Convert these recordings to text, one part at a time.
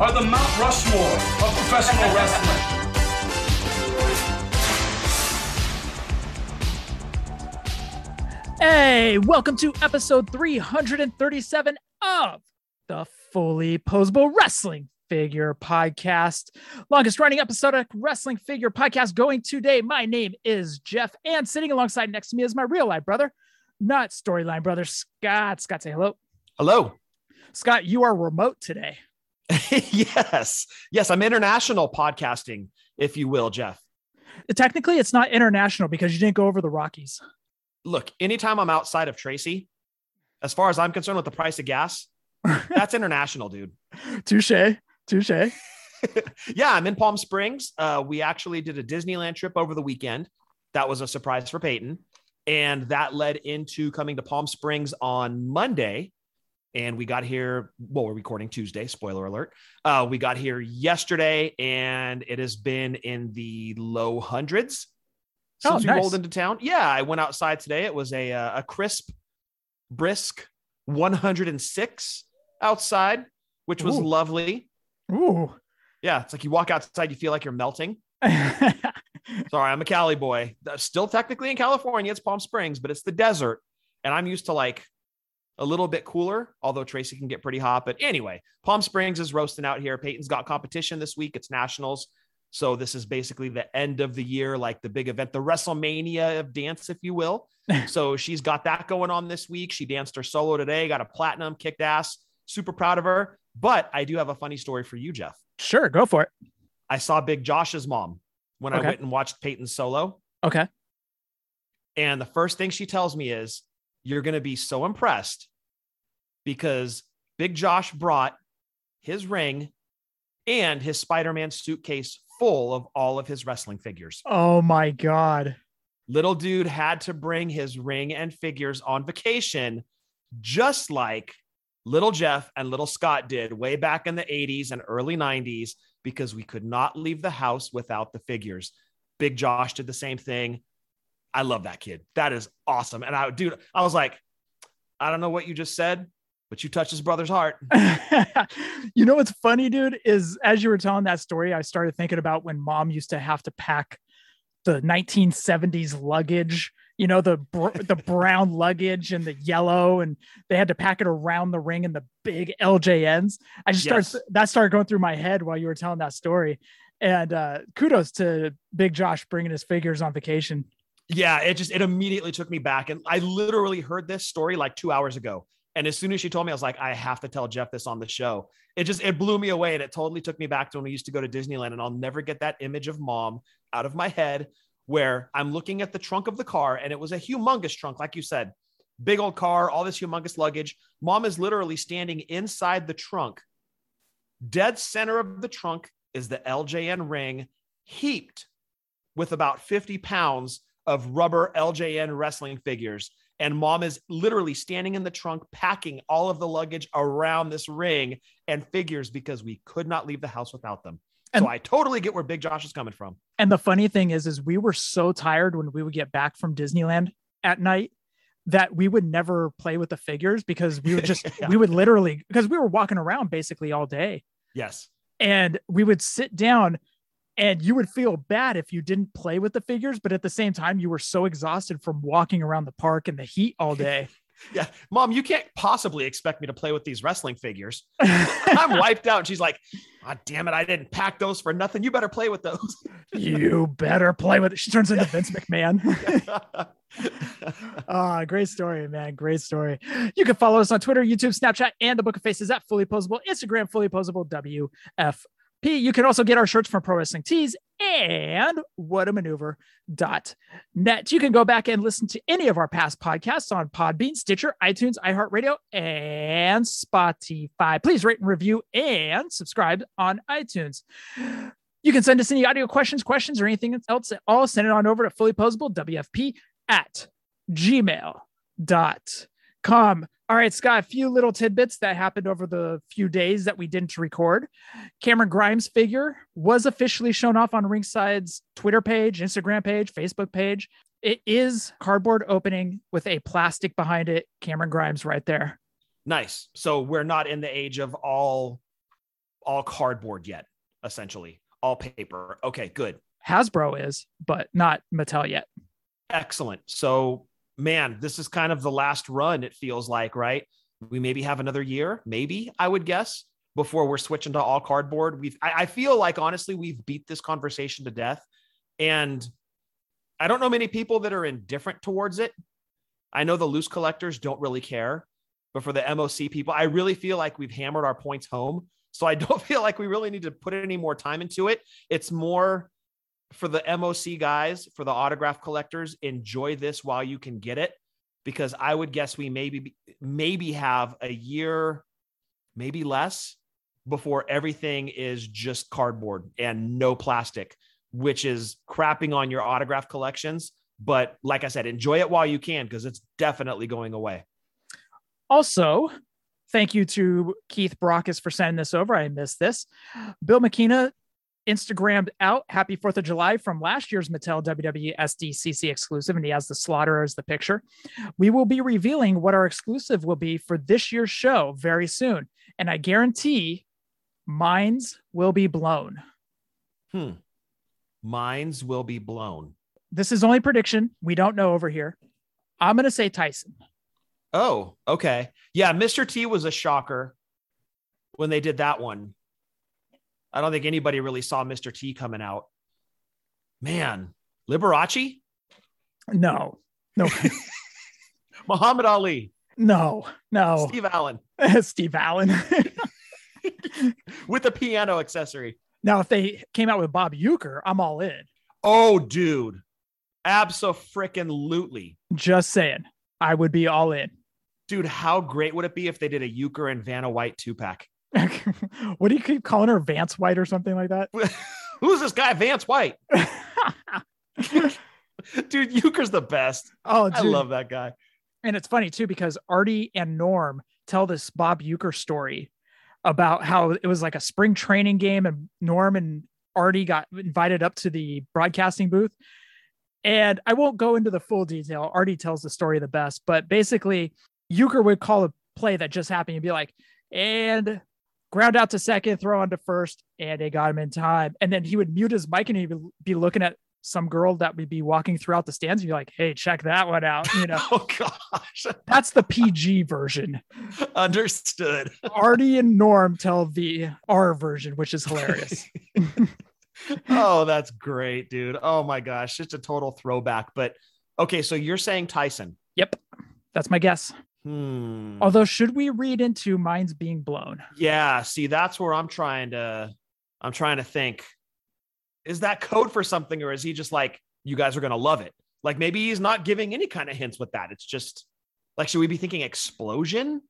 are the Mount Rushmore of professional wrestling. Hey, welcome to episode 337 of the Fully Posable Wrestling Figure Podcast. Longest running episodic wrestling figure podcast going today. My name is Jeff, and sitting alongside next to me is my real life brother, not storyline brother, Scott. Scott, say hello. Hello. Scott, you are remote today. yes. Yes. I'm international podcasting, if you will, Jeff. Technically, it's not international because you didn't go over the Rockies. Look, anytime I'm outside of Tracy, as far as I'm concerned with the price of gas, that's international, dude. Touche. Touche. Yeah, I'm in Palm Springs. Uh, we actually did a Disneyland trip over the weekend. That was a surprise for Peyton. And that led into coming to Palm Springs on Monday. And we got here, well, we're recording Tuesday, spoiler alert. Uh, we got here yesterday, and it has been in the low hundreds Oh, since we rolled into town. Yeah, I went outside today. It was a, uh, a crisp, brisk 106 outside, which was Ooh. lovely. Ooh. Yeah, it's like you walk outside, you feel like you're melting. Sorry, I'm a Cali boy. Still technically in California, it's Palm Springs, but it's the desert. And I'm used to like a little bit cooler, although Tracy can get pretty hot. But anyway, Palm Springs is roasting out here. Peyton's got competition this week. It's nationals. So this is basically the end of the year, like the big event, the WrestleMania of dance, if you will. so she's got that going on this week. She danced her solo today, got a platinum, kicked ass. Super proud of her. But I do have a funny story for you, Jeff. sure, go for it. I saw Big Josh's mom when I went and watched Peyton's solo. Okay. And the first thing she tells me is, You're going to be so impressed because Big Josh brought his ring and his Spider Man suitcase full of all of his wrestling figures. Oh my God. Little dude had to bring his ring and figures on vacation, just like little Jeff and little Scott did way back in the 80s and early 90s, because we could not leave the house without the figures. Big Josh did the same thing. I love that kid. That is awesome. And I, dude, I was like, I don't know what you just said, but you touched his brother's heart. you know what's funny, dude, is as you were telling that story, I started thinking about when mom used to have to pack the 1970s luggage, you know, the br- the brown luggage and the yellow, and they had to pack it around the ring in the big LJNs. I just Yes. started that started going through my head while you were telling that story. And uh, kudos to Big Josh bringing his figures on vacation. Yeah, it just it immediately took me back. And I literally heard this story like two hours ago. And as soon as she told me, I was like, I have to tell Jeff this on the show. It just it blew me away. And it totally took me back to when we used to go to Disneyland. And I'll never get that image of mom out of my head where I'm looking at the trunk of the car and it was a humongous trunk, like you said. Big old car, all this humongous luggage. Mom is literally standing inside the trunk. Dead center of the trunk is the LJN ring, heaped with about 50 pounds of rubber LJN wrestling figures. And mom is literally standing in the trunk, packing all of the luggage around this ring and figures because we could not leave the house without them. And- so I totally get where Big Josh is coming from. And the funny thing is, is we were so tired when we would get back from Disneyland at night that we would never play with the figures because we would just Yeah. we would literally because we were walking around basically all day Yes. and we would sit down and you would feel bad if you didn't play with the figures but at the same time you were so exhausted from walking around the park in the heat all day Yeah. Mom, you can't possibly expect me to play with these wrestling figures. I'm wiped out. And she's like, God damn it. I didn't pack those for nothing. You better play with those. you better play with it she turns into vince mcmahon Ah, great story, man. Great story. You can follow us on Twitter, YouTube, Snapchat, and the Book of Faces at Fully Posable, Instagram, Fully Posable, WFP. You can also get our shirts from Pro Wrestling Tees and whatamaneuver.net. You can go back and listen to any of our past podcasts on Podbean, Stitcher, iTunes, iHeartRadio, and Spotify. Please rate and review and subscribe on iTunes. You can send us any audio questions, questions, or anything else at all. Send it on over to fully posable WFP at gmail.com. All right, Scott, a few little tidbits that happened over the few days that we didn't record. Cameron Grimes figure was officially shown off on Ringside's Twitter page, Instagram page, Facebook page. It is cardboard opening with a plastic behind it. Cameron Grimes right there. Nice. So we're not in the age of all all cardboard yet, essentially. All paper. Okay, good. Hasbro is, but not Mattel yet. Excellent. So, man, this is kind of the last run, it feels like, right? We maybe have another year, maybe, I would guess, before we're switching to all cardboard. We've I, I feel like honestly, we've beat this conversation to death. And I don't know many people that are indifferent towards it. I know the loose collectors don't really care, but for the MOC people, I really feel like we've hammered our points home. So I don't feel like we really need to put any more time into it. It's more for the MOC guys, for the autograph collectors, enjoy this while you can get it. Because I would guess we maybe maybe have a year, maybe less, before everything is just cardboard and no plastic, which is crapping on your autograph collections. But like I said, enjoy it while you can because it's definitely going away. Also, thank you to Keith Brockus for sending this over. I missed this. Bill McKenna Instagrammed out Happy Fourth of July from last year's Mattel WWE SDCC exclusive, and he has the slaughter as the picture. We will be revealing what our exclusive will be for this year's show very soon, and I guarantee minds will be blown. Hmm. Minds will be blown. This is only prediction. We don't know over here. I'm going to say Tyson. Oh, okay. Yeah, Mr. T was a shocker when they did that one. I don't think anybody really saw Mr. T coming out. Man, Liberace? No, no, Muhammad Ali, no, no. Steve Allen Steve Allen. with a piano accessory. now, if they came out with Bob Uecker, I'm all in. Oh, dude. Absolutely. Just saying, I would be all in. Dude, how great would it be if they did a Uecker and Vanna White two pack? what do you keep calling her, Vance White or something like that? Who's this guy, Vance White? Dude, Uecker's the best. oh, I love that guy. and it's funny too because Artie and Norm tell this Bob Uecker story about how it was like a spring training game and Norm and Artie got invited up to the broadcasting booth. And I won't go into the full detail. Artie tells the story the best, but basically, Uecker would call a play that just happened and be like, and ground out to second, throw on to first, and they got him in time. And then he would mute his mic and he would be looking at some girl that would be walking throughout the stands and be like, hey, check that one out. You know, Oh gosh. that's the PG version. Understood. Artie and Norm tell the R version, which is hilarious. oh, that's great, dude. Oh my gosh, just a total throwback. But okay, so you're saying Tyson. yep. That's my guess. Hmm. Although, should we read into minds being blown? Yeah, see, that's where I'm trying to I'm trying to think. Is that code for something, or is he just like, you guys are gonna love it? Like maybe he's not giving any kind of hints with that. It's just like, should we be thinking explosion?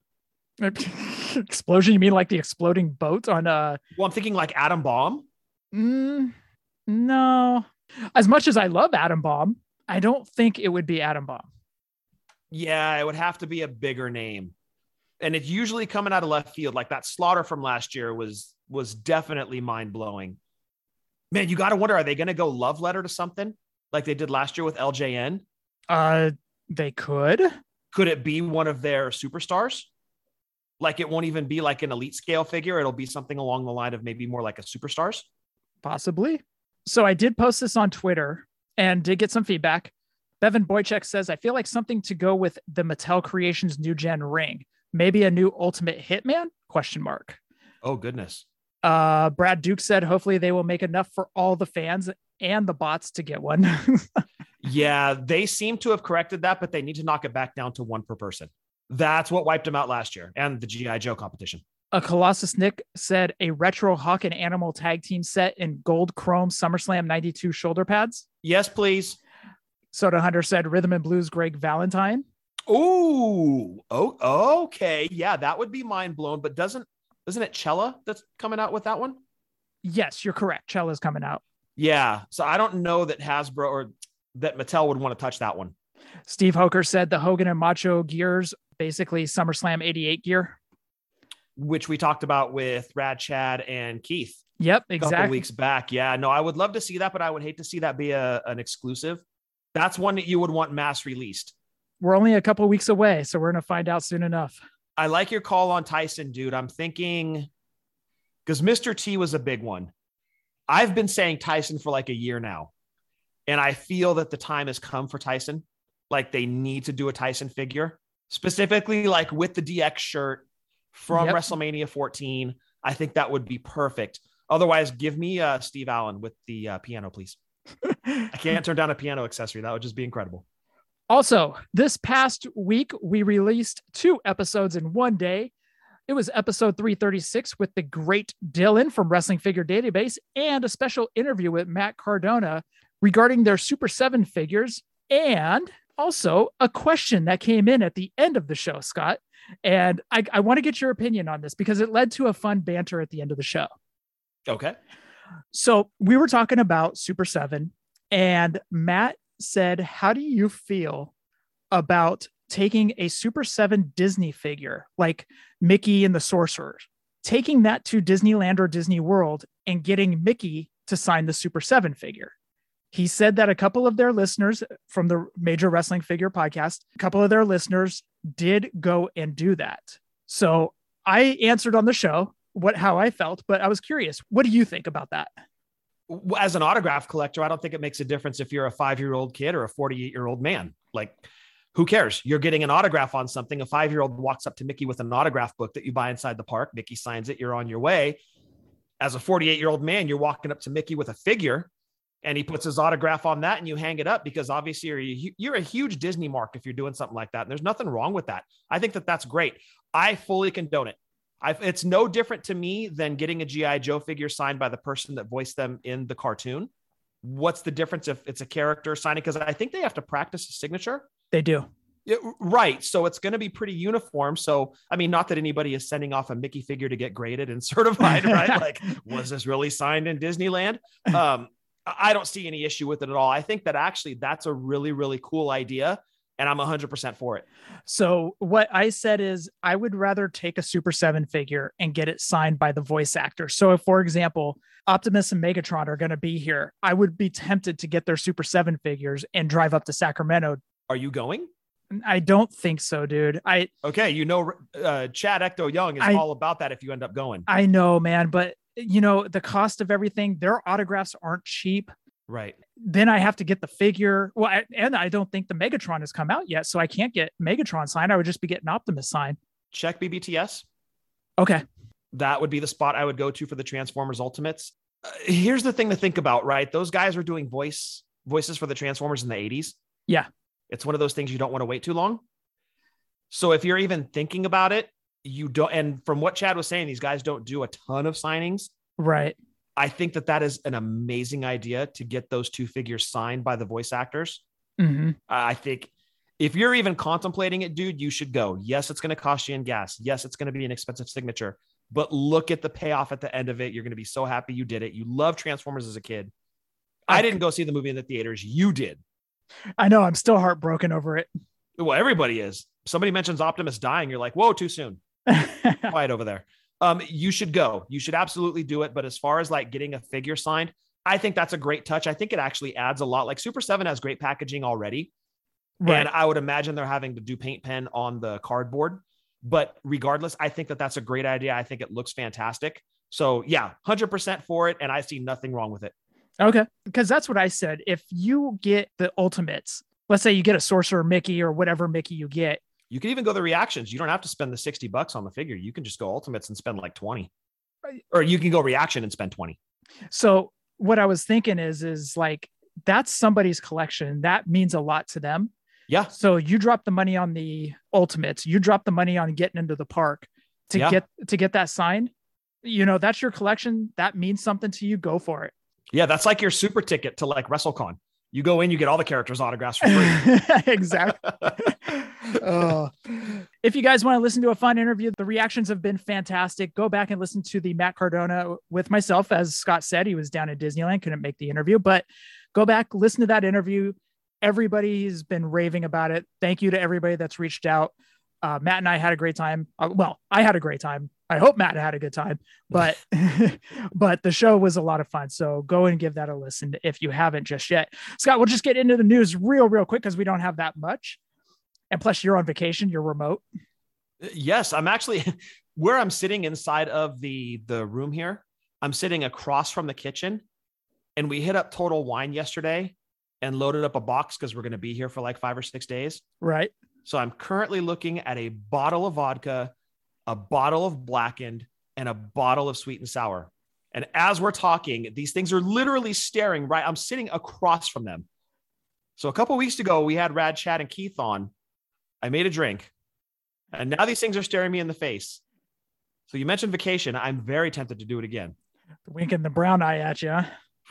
Explosion? You mean like the exploding boat on a? Well, I'm thinking like atom bomb. mm, no. As much as I love Atom Bomb, I don't think it would be Atom Bomb. Yeah, it would have to be a bigger name. And it's usually coming out of left field. Like that slaughter from last year was was definitely mind blowing. Man, you got to wonder are they going to go love letter to something like they did last year with LJN? Uh they could. Could it be one of their superstars? Like it won't even be like an elite scale figure. It'll be something along the line of maybe more like a superstars. Possibly. So I did post this on Twitter and did get some feedback. Bevan Boychuk says, I feel like something to go with the Mattel Creations new gen ring. Maybe a new Ultimate Hitman? Question mark. Oh goodness. Uh, Brad Duke said, hopefully they will make enough for all the fans and the bots to get one. Yeah, they seem to have corrected that, but they need to knock it back down to one per person. That's what wiped them out last year and the GI Joe competition. a Colossus Nick said a retro Hawk and Animal tag team set in gold chrome SummerSlam 92 shoulder pads. Yes, please. Soda Hunter said Rhythm and Blues Greg Valentine. Ooh, oh, okay, yeah, that would be mind blown. But doesn't isn't it Cella that's coming out with that one? Yes, you're correct. Chell is coming out. Yeah. So I don't know that Hasbro or that Mattel would want to touch that one. Steve Hoker said the Hogan and Macho gears, basically SummerSlam 88 gear. Which we talked about with Rad Chad and Keith Yep, a couple exactly. weeks back. Yeah, no, I would love to see that, but I would hate to see that be a, an exclusive. That's one that you would want mass released. We're only a couple weeks away, so we're going to find out soon enough. I like your call on Tyson, dude. I'm thinking because Mr. T was a big one. I've been saying Tyson for like a year now, and I feel that the time has come for Tyson. Like they need to do a Tyson figure, specifically like with the DX shirt from Yep. WrestleMania 14. I think that would be perfect. Otherwise, give me uh, Steve Allen with the uh, piano, please. I can't turn down a piano accessory. That would just be incredible. Also, this past week, we released two episodes in one day. It was episode 336 with the great Dylan from Wrestling Figure Database and a special interview with Matt Cardona regarding their Super 7 figures, and also a question that came in at the end of the show, Scott. And I, I want to get your opinion on this because it led to a fun banter at the end of the show. Okay. So we were talking about Super 7, and Matt said, How do you feel about taking a Super 7 Disney figure like Mickey and the Sorcerers, taking that to Disneyland or Disney World and getting Mickey to sign the Super 7 figure? He said that a couple of their listeners from the Major Wrestling Figure podcast, a couple of their listeners did go and do that. So I answered on the show what how I felt, but I was curious. What do you think about that? as an autograph collector, I don't think it makes a difference if you're a five year old kid or a 48 year old man. Like, who cares? You're getting an autograph on something. A five year old walks up to Mickey with an autograph book that you buy inside the park. Mickey signs it. You're on your way. As a 48 year old man, you're walking up to Mickey with a figure and he puts his autograph on that and you hang it up because obviously you're, you're a huge Disney mark if you're doing something like that. And there's nothing wrong with that. I think that that's great. I fully condone it. I, it's no different to me than getting a GI Joe figure signed by the person that voiced them in the cartoon. What's the difference if it's a character signing? Because I think they have to practice a signature. They do. Yeah, right. So it's going to be pretty uniform. So, I mean, not that anybody is sending off a Mickey figure to get graded and certified, right? like, was this really signed in Disneyland? Um, I don't see any issue with it at all. I think that actually that's a really, really cool idea. And I'm 100% for it. So what I said is I would rather take a Super 7 figure and get it signed by the voice actor. So if for example, Optimus and Megatron are going to be here, I would be tempted to get their Super 7 figures and drive up to Sacramento. Are you going? I don't think so, dude. I Okay. You know, uh, Chad Ecto Young is I- all about that if you end up going. I know, man, but you know, the cost of everything, their autographs aren't cheap. Right. Then I have to get the figure. Well, I, and I don't think the Megatron has come out yet, so I can't get Megatron signed. I would just be getting Optimus signed. Check BBTS. Okay. that would be the spot I would go to for the Transformers Ultimates. Uh, here's the thing to think about, right? Those guys were doing voice voices for the Transformers in the 80s. Yeah. It's one of those things you don't want to wait too long. So if you're even thinking about it, you don't and from what Chad was saying, these guys don't do a ton of signings. Right. I think that that is an amazing idea to get those two figures signed by the voice actors. hmm I think if you're even contemplating it, dude, you should go. Yes, it's going to cost you in gas. Yes, it's going to be an expensive signature, but look at the payoff at the end of it. You're going to be so happy you did it. You love Transformers as a kid. I didn't go see the movie in the theaters. You did. I know. I'm still heartbroken over it. Well, everybody is. Somebody mentions Optimus dying. You're like, whoa, too soon. Quiet over there. Um, you should go. You should absolutely do it. But as far as like getting a figure signed, I think that's a great touch. I think it actually adds a lot. Like Super 7 has great packaging already. right. And I would imagine they're having to do paint pen on the cardboard. But regardless, I think that that's a great idea. I think it looks fantastic. So yeah, 100% for it. And I see nothing wrong with it. Okay. Because that's what I said. If you get the ultimates, let's say you get a sorcerer Mickey or whatever Mickey you get, You can even go the reactions. You don't have to spend the 60 bucks on the figure. You can just go ultimates and spend like 20. Or you can go reaction and spend 20. So what I was thinking is, is like that's somebody's collection. That means a lot to them. Yeah. So you drop the money on the ultimates, you drop the money on getting into the park to Yeah. get to get that signed. You know, that's your collection. That means something to you. Go for it. Yeah. That's like your super ticket to like WrestleCon. You go in, you get all the characters autographs for free. exactly. oh. if you guys want to listen to a fun interview, the reactions have been fantastic. Go back and listen to the Matt Cardona with myself. As Scott said, he was down at Disneyland, couldn't make the interview, but go back, listen to that interview. Everybody's been raving about it. Thank you to everybody that's reached out. Uh, Matt and I had a great time. Uh, well, I had a great time. I hope Matt had a good time, but but the show was a lot of fun. So go and give that a listen if you haven't just yet. Scott, we'll just get into the news real, real quick because we don't have that much. And plus, you're on vacation. You're remote. Yes, I'm actually where I'm sitting inside of the the room here. I'm sitting across from the kitchen, and we hit up Total Wine yesterday and loaded up a box because we're going to be here for like five or six days. Right. So I'm currently looking at a bottle of vodka, a bottle of blackened, and a bottle of sweet and sour. And as we're talking, these things are literally staring right. I'm sitting across from them. So a couple weeks ago, we had Rad Chad and Keith on. I made a drink, and now these things are staring me in the face. So you mentioned vacation. I'm very tempted to do it again. Winking the brown eye at you.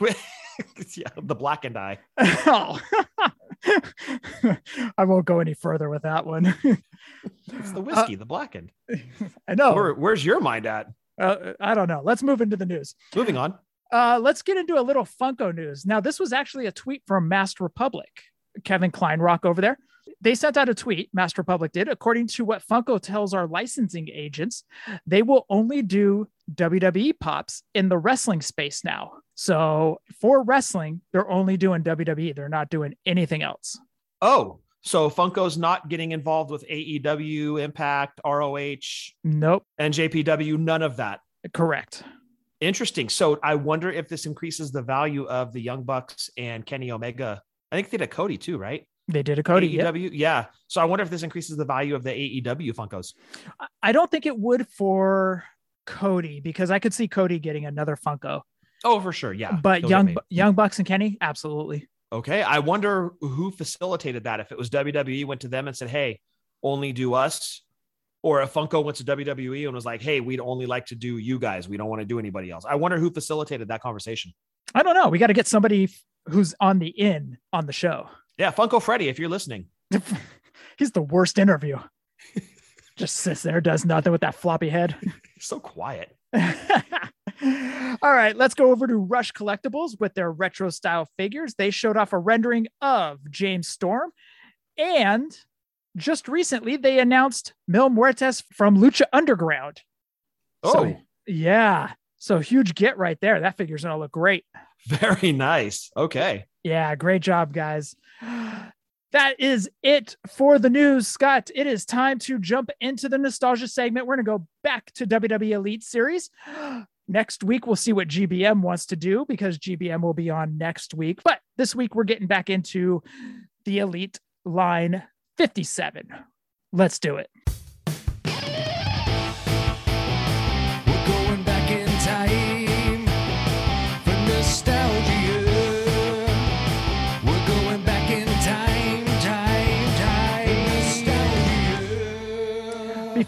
yeah, the blackened eye. oh. I won't go any further with that one. it's the whiskey, uh, the blackened. I know. Where, where's your mind at? Uh, I don't know. Let's move into the news. Moving on. Uh, let's get into a little Funko news. Now, this was actually a tweet from Masked Republic, Kevin Kleinrock over there. They sent out a tweet, Masked Republic did. According to what Funko tells our licensing agents, they will only do WWE pops in the wrestling space now. So for wrestling, they're only doing WWE. They're not doing anything else. Oh, so Funko's not getting involved with AEW, Impact, ROH, nope, NJPW, none of that. Correct. Interesting. So I wonder if this increases the value of the Young Bucks and Kenny Omega. I think they did a Cody too, right? They did a Cody. AEW, yep. yeah. So I wonder if this increases the value of the AEW Funkos. I don't think it would for Cody because I could see Cody getting another Funko. Oh, for sure, yeah. But young young Bucks and Kenny, absolutely. Okay, I wonder who facilitated that. If it was WWE, went to them and said, "Hey, only do us," or if Funko went to WWE and was like, "Hey, we'd only like to do you guys. We don't want to do anybody else." I wonder who facilitated that conversation. I don't know. We got to get somebody who's on the in on the show. Yeah, Funko Freddy, if you're listening, he's the worst interview. Just sits there, does nothing with that floppy head. so quiet. All right, let's go over to Rush Collectibles with their retro style figures. They showed off a rendering of James Storm. And just recently, they announced Mil Muertes from Lucha Underground. Oh, so, yeah. So huge get right there. That figure's going to look great. Very nice. Okay. Yeah, great job, guys. That is it for the news, Scott. It is time to jump into the nostalgia segment. We're going to go back to WWE Elite Series. Next week, we'll see what GBM wants to do because GBM will be on next week. But this week, we're getting back into the Elite Line 57. Let's do it.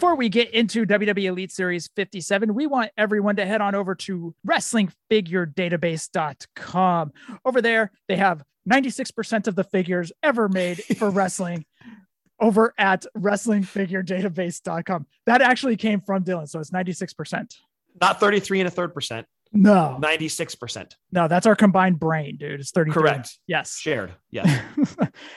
Before we get into WWE Elite Series 57, we want everyone to head on over to WrestlingFigureDatabase.com. Over there, they have 96% of the figures ever made for wrestling over at WrestlingFigureDatabase.com. That actually came from Dylan, so it's 96%. Not 33 and a third percent. No. 96%. No, that's our combined brain, dude. It's 30. Correct. Yes. Shared. Yes.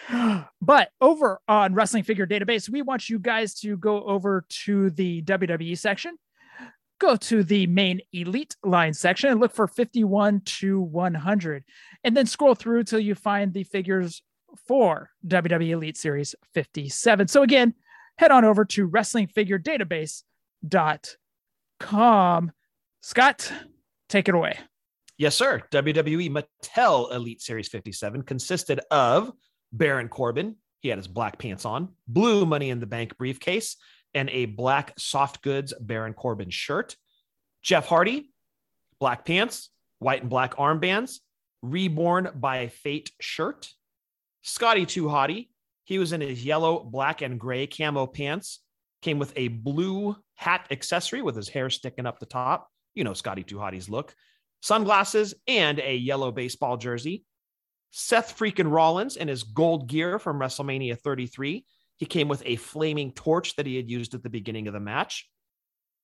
but over on Wrestling Figure Database, we want you guys to go over to the WWE section, go to the main Elite line section and look for 51 to 100, and then scroll through till you find the figures for WWE Elite Series 57. So again, head on over to WrestlingFigureDatabase.com. Scott, Take it away. Yes, sir. WWE Mattel Elite Series 57 consisted of Baron Corbin. He had his black pants on, blue Money in the Bank briefcase, and a black soft goods Baron Corbin shirt. Jeff Hardy, black pants, white and black armbands, reborn by fate shirt. Scotty Too Hottie, he was in his yellow, black, and gray camo pants, came with a blue hat accessory with his hair sticking up the top you know, Scotty Too Hottie's look, sunglasses, and a yellow baseball jersey. Seth freaking Rollins in his gold gear from WrestleMania 33. He He came with a flaming torch that he had used at the beginning of the match.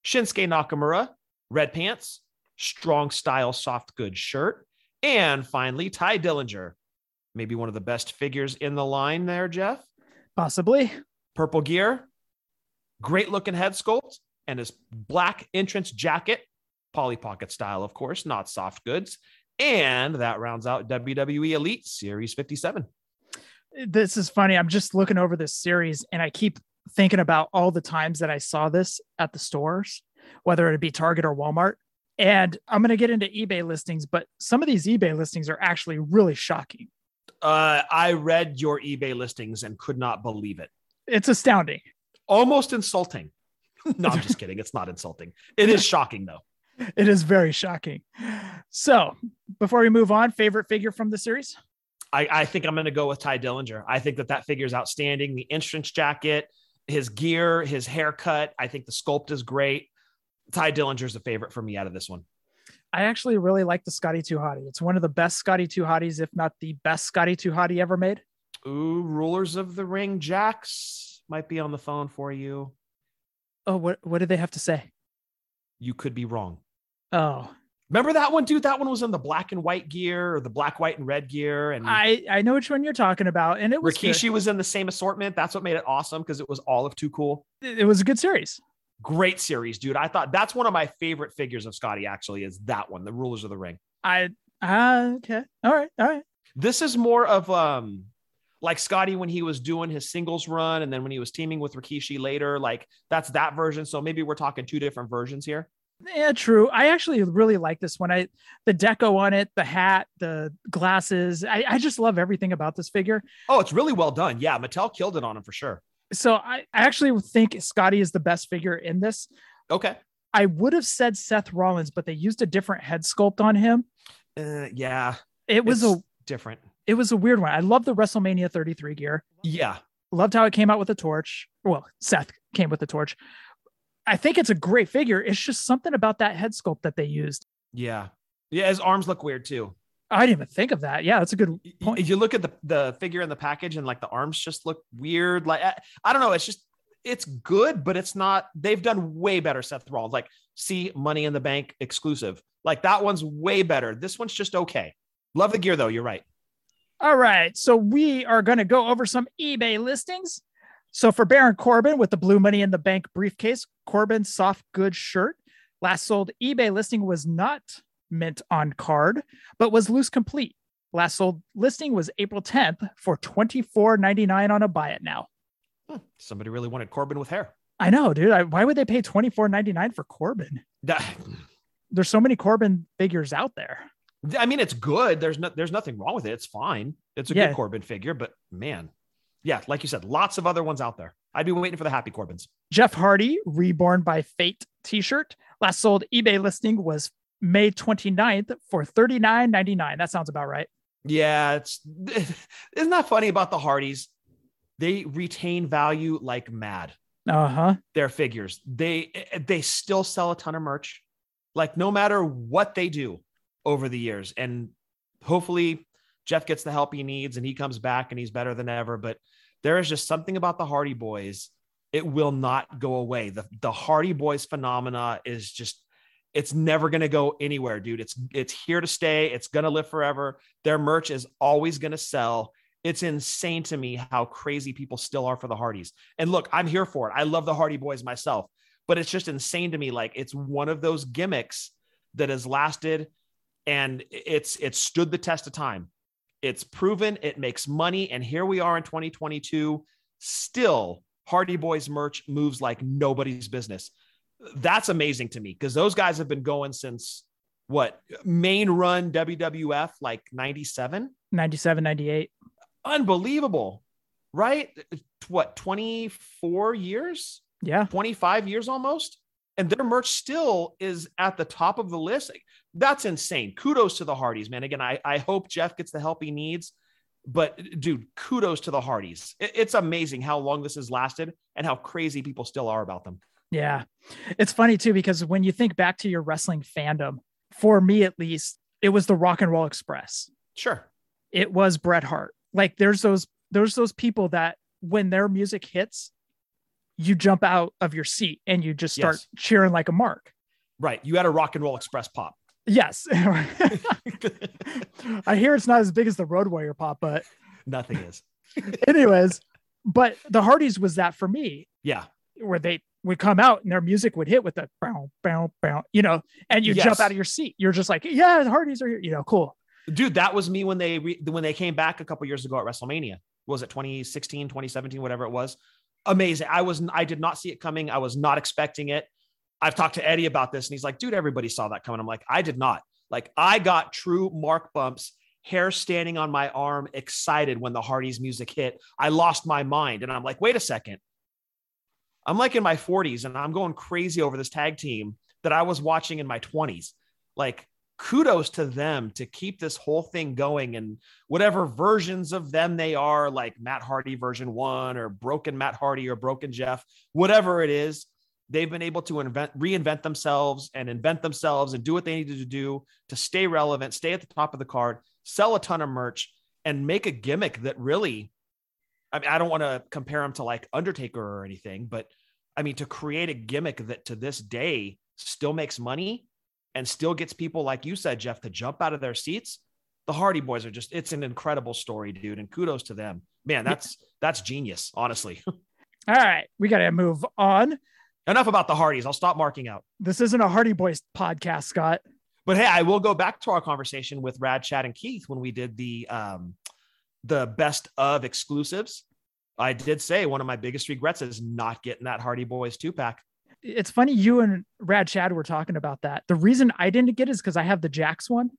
Shinsuke Nakamura, red pants, strong style soft goods shirt. And finally, Tye Dillinger, maybe one of the best figures in the line there, Jeff. Possibly. Purple gear, great looking head sculpt, and his black entrance jacket, Polly Pocket style, of course, not soft goods. And that rounds out WWE Elite Series 57. This is funny. I'm just looking over this series and I keep thinking about all the times that I saw this at the stores, whether it be Target or Walmart. And I'm going to get into eBay listings, but some of these eBay listings are actually really shocking. Uh, I read your eBay listings and could not believe it. It's astounding. Almost insulting. no, I'm just kidding. It's not insulting. It is shocking, though. It is very shocking. So, before we move on, favorite figure from the series? I, I think I'm going to go with Tye Dillinger. I think that that figure is outstanding. The entrance jacket, his gear, his haircut. I think the sculpt is great. Tye Dillinger is a favorite for me out of this one. I actually really like the Scotty 2 Hottie. It's one of the best Scotty 2 Hotties, if not the best Scotty 2 Hottie ever made. Ooh, Rulers of the Ring Jakks might be on the phone for you. Oh, what what did they have to say? You could be wrong. Oh, Remember that one, dude? That one was in the black and white gear or the black, white, and red gear. And I I know which one you're talking about, and it was Rikishi good. was in the same assortment. That's what made it awesome because it was all of Too Cool. It was a good series. Great series, dude. I thought that's one of my favorite figures of Scotty. Actually, is that one, the Rulers of the Ring. I uh, okay, all right, all right. This is more of um like Scotty when he was doing his singles run, and then when he was teaming with Rikishi later. Like that's that version. So maybe we're talking two different versions here. Yeah, true. I actually really like this one. I the deco on it, the hat, the glasses. I, I just love everything about this figure. Oh, it's really well done. Yeah, Mattel killed it on him for sure. So I, I actually think Scotty is the best figure in this. Okay. I would have said Seth Rollins, but they used a different head sculpt on him. Uh, yeah, It was a different. it was a weird one. I love the WrestleMania 33 gear. Yeah, Loved how it came out with a torch. Well, Seth came with the torch. I think it's a great figure. It's just something about that head sculpt that they used. yeah, yeah. His arms look weird too. I didn't even think of that. Yeah, that's a good point. You look at the the figure in the package, and like the arms just look weird. Like I, I don't know. It's just it's good, but it's not. They've done way better. Seth Rollins, like see Money in the Bank exclusive. Like that one's way better. This one's just okay. Love the gear though. You're right. All right. So we are going to go over some eBay listings. So for Baron Corbin with the blue money in the bank briefcase, Corbin soft goods shirt, last sold eBay listing was not mint on card, but was loose complete. Last sold listing was April 10th for $24.99 on a buy it now. Hmm, Somebody really wanted Corbin with hair. I know, dude. I, why would they pay $24.99 for Corbin? There's so many Corbin figures out there. I mean, it's good. There's no, there's nothing wrong with it. It's fine. It's a Yeah. good Corbin figure, but man, yeah, like you said, lots of other ones out there. I'd be waiting for the happy Corbins. Jeff Hardy, Reborn by Fate t shirt. Last sold eBay listing was May 29th for $39.99. That sounds about right. Yeah, it's isn't that funny about the Hardys? They retain value like mad. Uh huh. Their figures, they they still sell a ton of merch, like no matter what they do over the years. And hopefully, Jeff gets the help he needs and he comes back and he's better than ever. But there is just something about the Hardy Boys; it will not go away. the The Hardy Boys phenomena is just it's never going to go anywhere dude. It's it's here to stay. It's going to live forever. Their merch is always going to sell. It's insane to me how crazy people still are for the hardys. And look i'm here for it. I love the hardy boys myself but it's just insane to me. Like it's one of those gimmicks that has lasted and it's it's stood the test of time it's proven it makes money and here we are in 2022 still hardy boys merch moves like nobody's business. That's amazing to me because those guys have been going since what main run WWF like 97 97, 98. unbelievable right? What 24 years? Yeah. 25 years almost and their merch still is at the top of the list that's insane kudos to the hardys man again i, I hope jeff gets the help he needs but dude kudos to the hardys It- it's amazing how long this has lasted and how crazy people still are about them Yeah. It's funny too, because when you think back to your wrestling fandom, for me at least, it was the Rock and Roll Express. sure It was Bret Hart. Like there's those there's those people that when their music hits, you jump out of your seat and you just start Yes. cheering like a mark. Right. You had a rock and roll express pop. Yes. I hear it's not as big as the Road Warrior pop, but Nothing is. anyways, but the Hardys was that for me, Yeah. where they would come out and their music would hit with the bow, bow, bow, you know, and you jump out of your seat. You're just like, yeah, the Hardys are here, you know, cool. Dude, that was me when they re- when they came back a couple years ago at WrestleMania. Was it 2016, 2017, whatever it was? Amazing. I was I did not see it coming. I was not expecting it. I've talked to Eddie about this and he's like, "Dude, everybody saw that coming." I'm like, "I did not." Like I got true mark bumps, hair standing on my arm, excited when the Hardys music hit. I lost my mind and I'm like, "Wait a second. I'm like in my 40s and I'm going crazy over this tag team that I was watching in my 20s. Like kudos to them to keep this whole thing going. And whatever versions of them they are, like Matt Hardy version one or broken Matt Hardy or broken Jeff, whatever it is, they've been able to invent, reinvent themselves and invent themselves and do what they needed to do to stay relevant, stay at the top of the card, sell a ton of merch, and make a gimmick that really, I mean, I don't want to compare them to like Undertaker or anything, but I mean, to create a gimmick that to this day still makes money and still gets people, like you said, Jeff, to jump out of their seats. The Hardy Boys are just, it's an incredible story, dude. And kudos to them. Man, that's that's genius, honestly. All right, we got to move on. Enough about the Hardys. I'll stop marking out. This isn't a Hardy Boys podcast, Scott. But hey, I will go back to our conversation with Rad, Chad, and Keith when we did the um the best of exclusives. I did say one of my biggest regrets is not getting that Hardy Boys two pack. It's funny you and Rad Chad were talking about that. The reason I didn't get it is because I have the Jakks one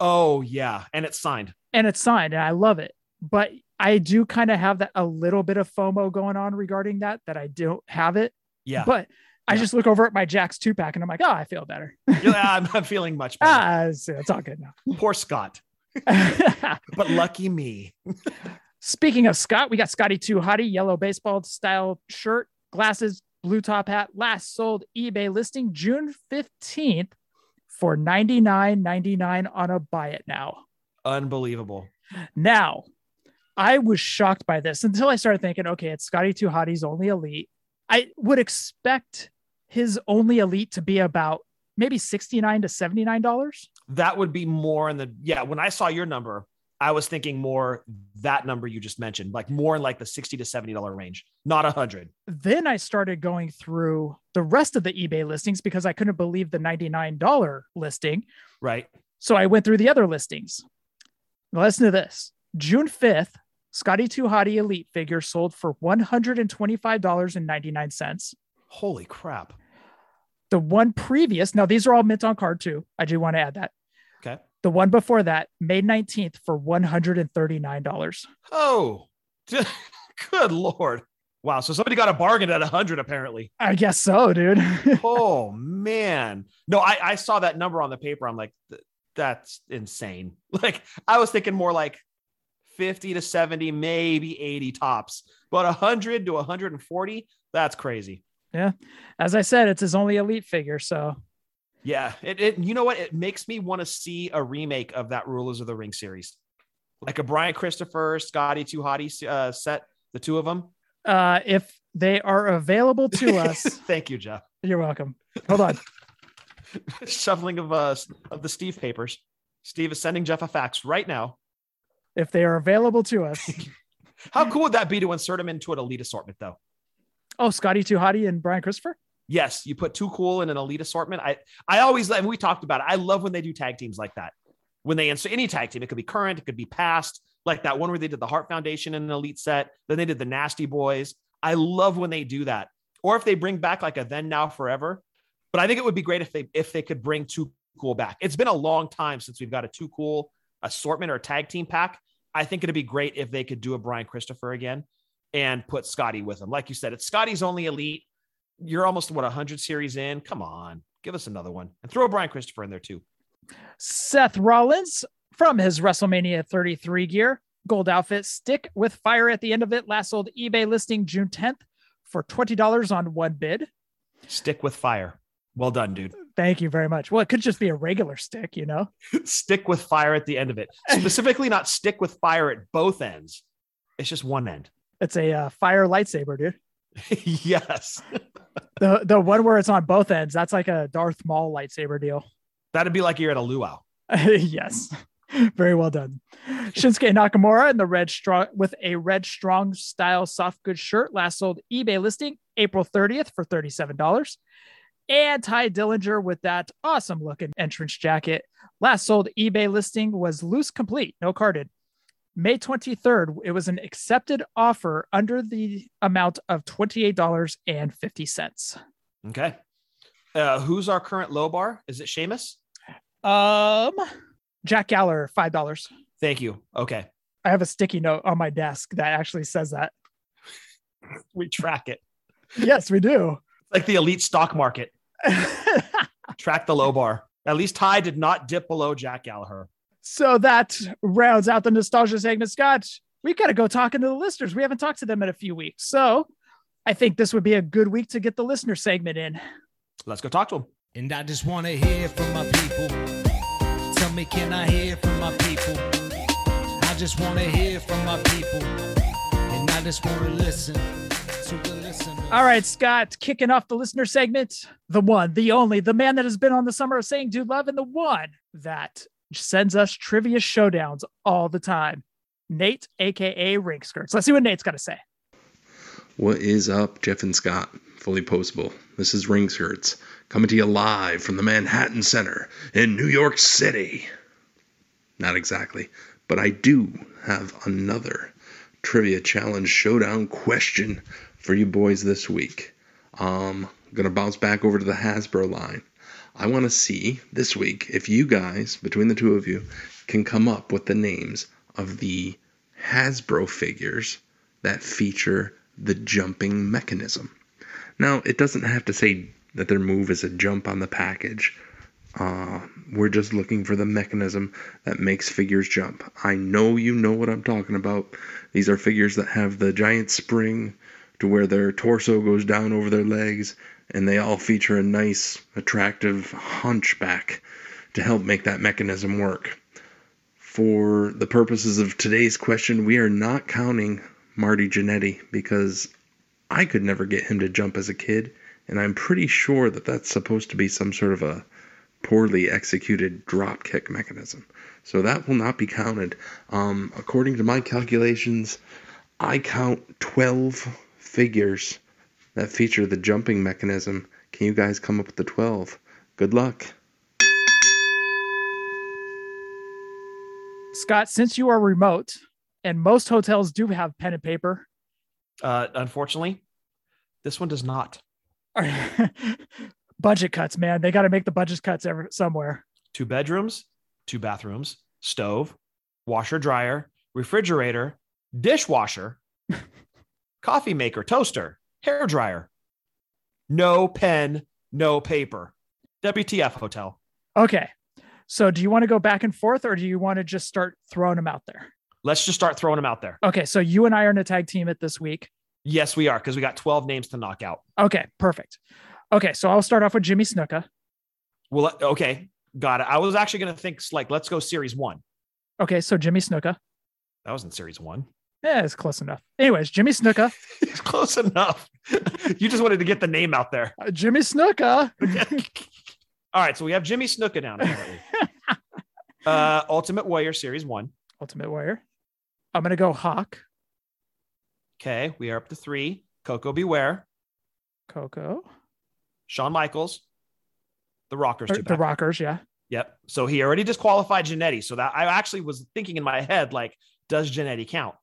Oh yeah, and it's signed. and it's signed and I love it. But I do kind of have that a little bit of FOMO going on regarding that, that I don't have it. Yeah, But I Yeah. just look over at my Jakks two pack and I'm like, oh, I feel better. yeah I'm, I'm feeling much better. ah, it's, it's all good now. Poor Scott, but lucky me. Speaking of Scott, we got Scotty Too Hottie, yellow baseball style shirt, glasses, blue top hat, last sold eBay listing June 15th for $99.99 on a buy it now. Unbelievable. Now, I was shocked by this until I started thinking, okay, it's Scotty Hottie's only elite. I would expect his only elite to be about maybe 69 to $79. That would be more in the yeah. When I saw your number, I was thinking more that number you just mentioned, like more in like the sixty to seventy dollar range, not a hundred. then I started going through the rest of the eBay listings because I couldn't believe the $99 listing. Right. So I went through the other listings. Now listen to this. June 5th, Scotty Hottie Elite figure sold for $125.99. Holy crap. The one previous, now these are all mint on card too. I do want to add that. The one before that, May 19th for $139. Oh, good lord. Wow. So somebody got a bargain at a hundred apparently. I guess so, dude. oh man. No, I, I saw that number on the paper. I'm like, that's insane. Like I was thinking more like 50 to 70, maybe 80 tops, but 100 to 140, that's crazy. Yeah. As I said, it's his only elite figure. So Yeah, it, it you know what? It makes me want to see a remake of that Rulers of the Ring series, like a Brian Christopher, Scotty Too Hottie uh, set, the two of them. uh, if they are available to us, Thank you, Jeff. you're welcome. Hold on. Shuffling of uh of the Steve papers. Steve is sending Jeff a fax right now. If they are available to us. How cool would that be to insert them into an elite assortment, though? Oh, Scotty Too Hottie and Brian Christopher. Yes, you put too cool in an elite assortment. I I always and we talked about it. I love when they do tag teams like that. When they answer any tag team, it could be current, it could be past, like that one where they did the Hart Foundation in an elite set. Then they did the Nasty Boys. I love when they do that. Or if they bring back like a then now forever. But I think it would be great if they if they could bring too cool back. It's been a long time since we've got a too cool assortment or tag team pack. I think it'd be great if they could do a Brian Christopher again and put Scotty with him. Like you said, it's Scotty's only elite. You're almost what 100 series in. Come on, give us another one and throw Brian Christopher in there too. Seth Rollins from his WrestleMania 33 gear, gold outfit, stick with fire at the end of it. Last sold eBay listing June 10th for $20 on one bid. Stick with fire. Well done, dude. Thank you very much. Well, it could just be a regular stick, you know? stick with fire at the end of it. Specifically, not stick with fire at both ends. It's just one end. It's a uh, fire lightsaber, dude. yes. The the one where it's on both ends, that's like a Darth Maul lightsaber deal. That'd be like you're at a luau. yes. Very well done. Shinsuke Nakamura in the red strong with a red strong style soft goods shirt last sold eBay listing April 30th for $37. And Tye Dillinger with that awesome looking entrance jacket. Last sold eBay listing was loose complete, no carded. May 23rd, it was an accepted offer under the amount of $28.50. Okay. Uh, who's our current low bar? Is it Sheamus? Um, Jack Gallagher, $5. Thank you. Okay. I have a sticky note on my desk that actually says that. We track it. yes, we do. Like the elite stock market. track the low bar. At least Tye did not dip below Jack Gallagher. So that rounds out the nostalgia segment, Scott. We've got to go talking to the listeners. We haven't talked to them in a few weeks. So I think this would be a good week to get the listener segment in. Let's go talk to them. And I just want to hear from my people. Tell me, can I hear from my people? I just want to hear from my people. And I just want to listen to the listeners. All right, Scott, kicking off the listener segment. The one, the only, the man that has been on the summer of saying dude love, and the one that sends us trivia showdowns all the time. Nate, aka Ring Skirts. Let's see what Nate's got to say. What is up, Jeff and Scott? Fully postable. This is Ring Skirts coming to you live from the Manhattan Center in New York City. Not exactly, but I do have another trivia challenge showdown question for you boys this week. Um, gonna bounce back over to the Hasbro line. I want to see this week if you guys, between the two of you, can come up with the names of the Hasbro figures that feature the jumping mechanism. Now, it doesn't have to say that their move is a jump on the package. Uh, we're just looking for the mechanism that makes figures jump. I know you know what I'm talking about. These are figures that have the giant spring to where their torso goes down over their legs, and they all feature a nice, attractive hunchback to help make that mechanism work. For the purposes of today's question, we are not counting Marty Jannetty because I could never get him to jump as a kid, and I'm pretty sure that that's supposed to be some sort of a poorly executed drop kick mechanism. So that will not be counted. Um, according to my calculations, I count 12 figures that feature the jumping mechanism. Can you guys come up with the 12? Good luck. Scott, since you are remote and most hotels do have pen and paper, Uh, unfortunately, this one does not. budget cuts, man. They got to make the budget cuts ever somewhere. Two bedrooms, two bathrooms, stove, washer, dryer, refrigerator, dishwasher, coffee maker, toaster, hair dryer. No pen, no paper. WTF hotel. Okay. So do you want to go back and forth or do you want to just start throwing them out there? Let's just start throwing them out there. Okay. So you and I are in a tag team at this week. Yes, we are because we got 12 names to knock out. Okay. Perfect. Okay. So I'll start off with Jimmy Snuka. Well, okay, got it. I was actually going to think like, let's go series one. Okay. So Jimmy Snuka. That was in series one. Yeah, it's close enough. Anyways, Jimmy Snuka. It's close enough. you just wanted to get the name out there. Uh, Jimmy Snuka. All right, so we have Jimmy Snuka down. Uh, Ultimate Warrior Series One. Ultimate Warrior. I'm going to go Hawk. Okay, we are up to three. Coco Beware, Koko. Shawn Michaels, the Rockers. Or the. Rockers. Yeah. Yep. So he already disqualified Jannetty. So that I actually was thinking in my head, like, does Jannetty count?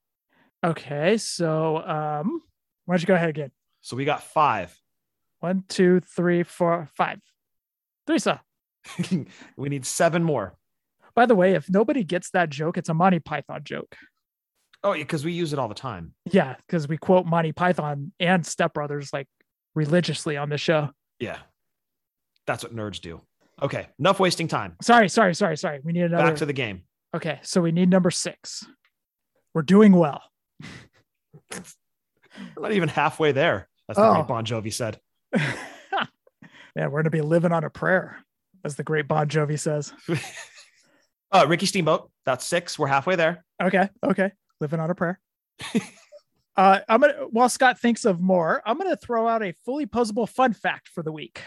Okay. So um, why don't you go ahead again? So we got five. One, two, three, four, five. Theresa. we need seven more. By the way, if nobody gets that joke, it's a Monty Python joke. Oh, yeah, because we use it all the time. Yeah, because we quote Monty Python and Step Brothers like religiously on the show. Yeah. That's what nerds do. Okay. Enough wasting time. Sorry, sorry, sorry, sorry. We need another. Back to the game. okay, so we need number six. We're doing well. We're not even halfway there. That's the Oh. great Bon Jovi said. Man, we're gonna be living on a prayer, as the great Bon Jovi says. Uh, Ricky Steamboat. That's six. We're halfway there. Okay, okay, living on a prayer. Uh, I'm gonna while Scott thinks of more, I'm gonna throw out a fully posable fun fact for the week.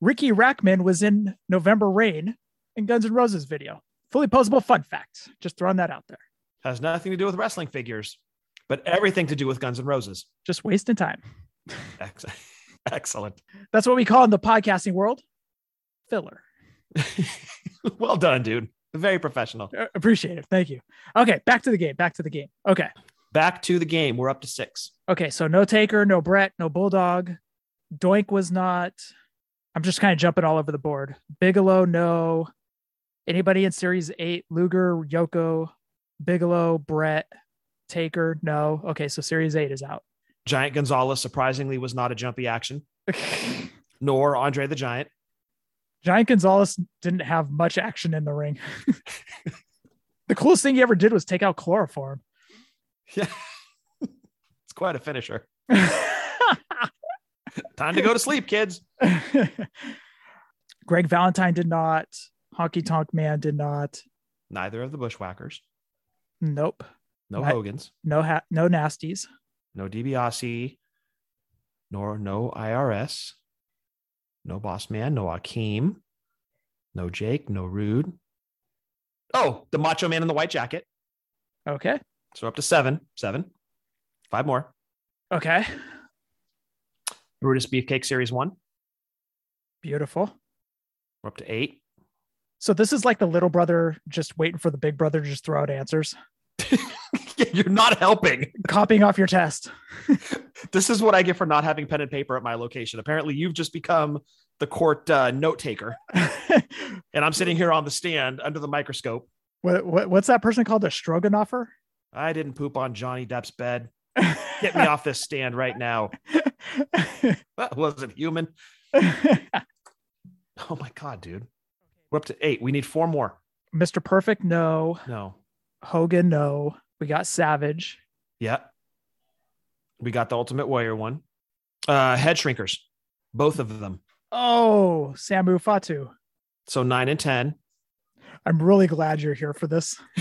Riki Rachtman was in November Rain in Guns N' Roses video. Fully posable fun fact. Just throwing that out there. Has nothing to do with wrestling figures, but everything to do with Guns N' Roses. Just wasting time. Ex- Excellent. That's what we call in the podcasting world filler. well done, dude. Very professional. Uh, Appreciate it. Thank you. Okay, back to the game. Back to the game. Okay. Back to the game. We're up to six. Okay. So no Taker, no Brett, no Bulldog. Doink was not. I'm just kind of jumping all over the board. Bigelow, no. Anybody in Series 8? Luger, Yoko, Bigelow, Brett, Taker, no. Okay. So Series 8 is out. Giant Gonzalez surprisingly was not a jumpy action, nor Andre the Giant. Giant Gonzalez didn't have much action in the ring. the coolest thing he ever did was take out chloroform. Yeah. it's quite a finisher. Time to go to sleep, kids. Greg Valentine did not. Honky Tonk Man did not. Neither of the Bushwhackers. Nope. No Right. Hogans. No ha- no nasties. No DiBiase. Nor no IRS. No Boss Man. No Akeem. No Jake. No Rude. Oh, the Macho Man in the white jacket. Okay. So up to seven. Seven. Five more. Okay. Brutus Beefcake Series one. Beautiful. We're up to eight. So this is like the little brother just waiting for the big brother to just throw out answers, You're not helping. copying off your test. This is what I get for not having pen and paper at my location. Apparently, you've just become the court uh, note taker, and I'm sitting here on the stand under the microscope. what, what what's that person called? A Stroganoffer? I didn't poop on Johnny Depp's bed. Get me off this stand right now. That wasn't human. Oh my god, dude. We're up to eight. We need four more. Mr. Perfect, no. No. Hogan, no. We got Savage. Yeah. We got the Ultimate Warrior one. Uh, head shrinkers, both of them. Oh, Samu Fatu. So nine and ten. I'm really glad you're here for this.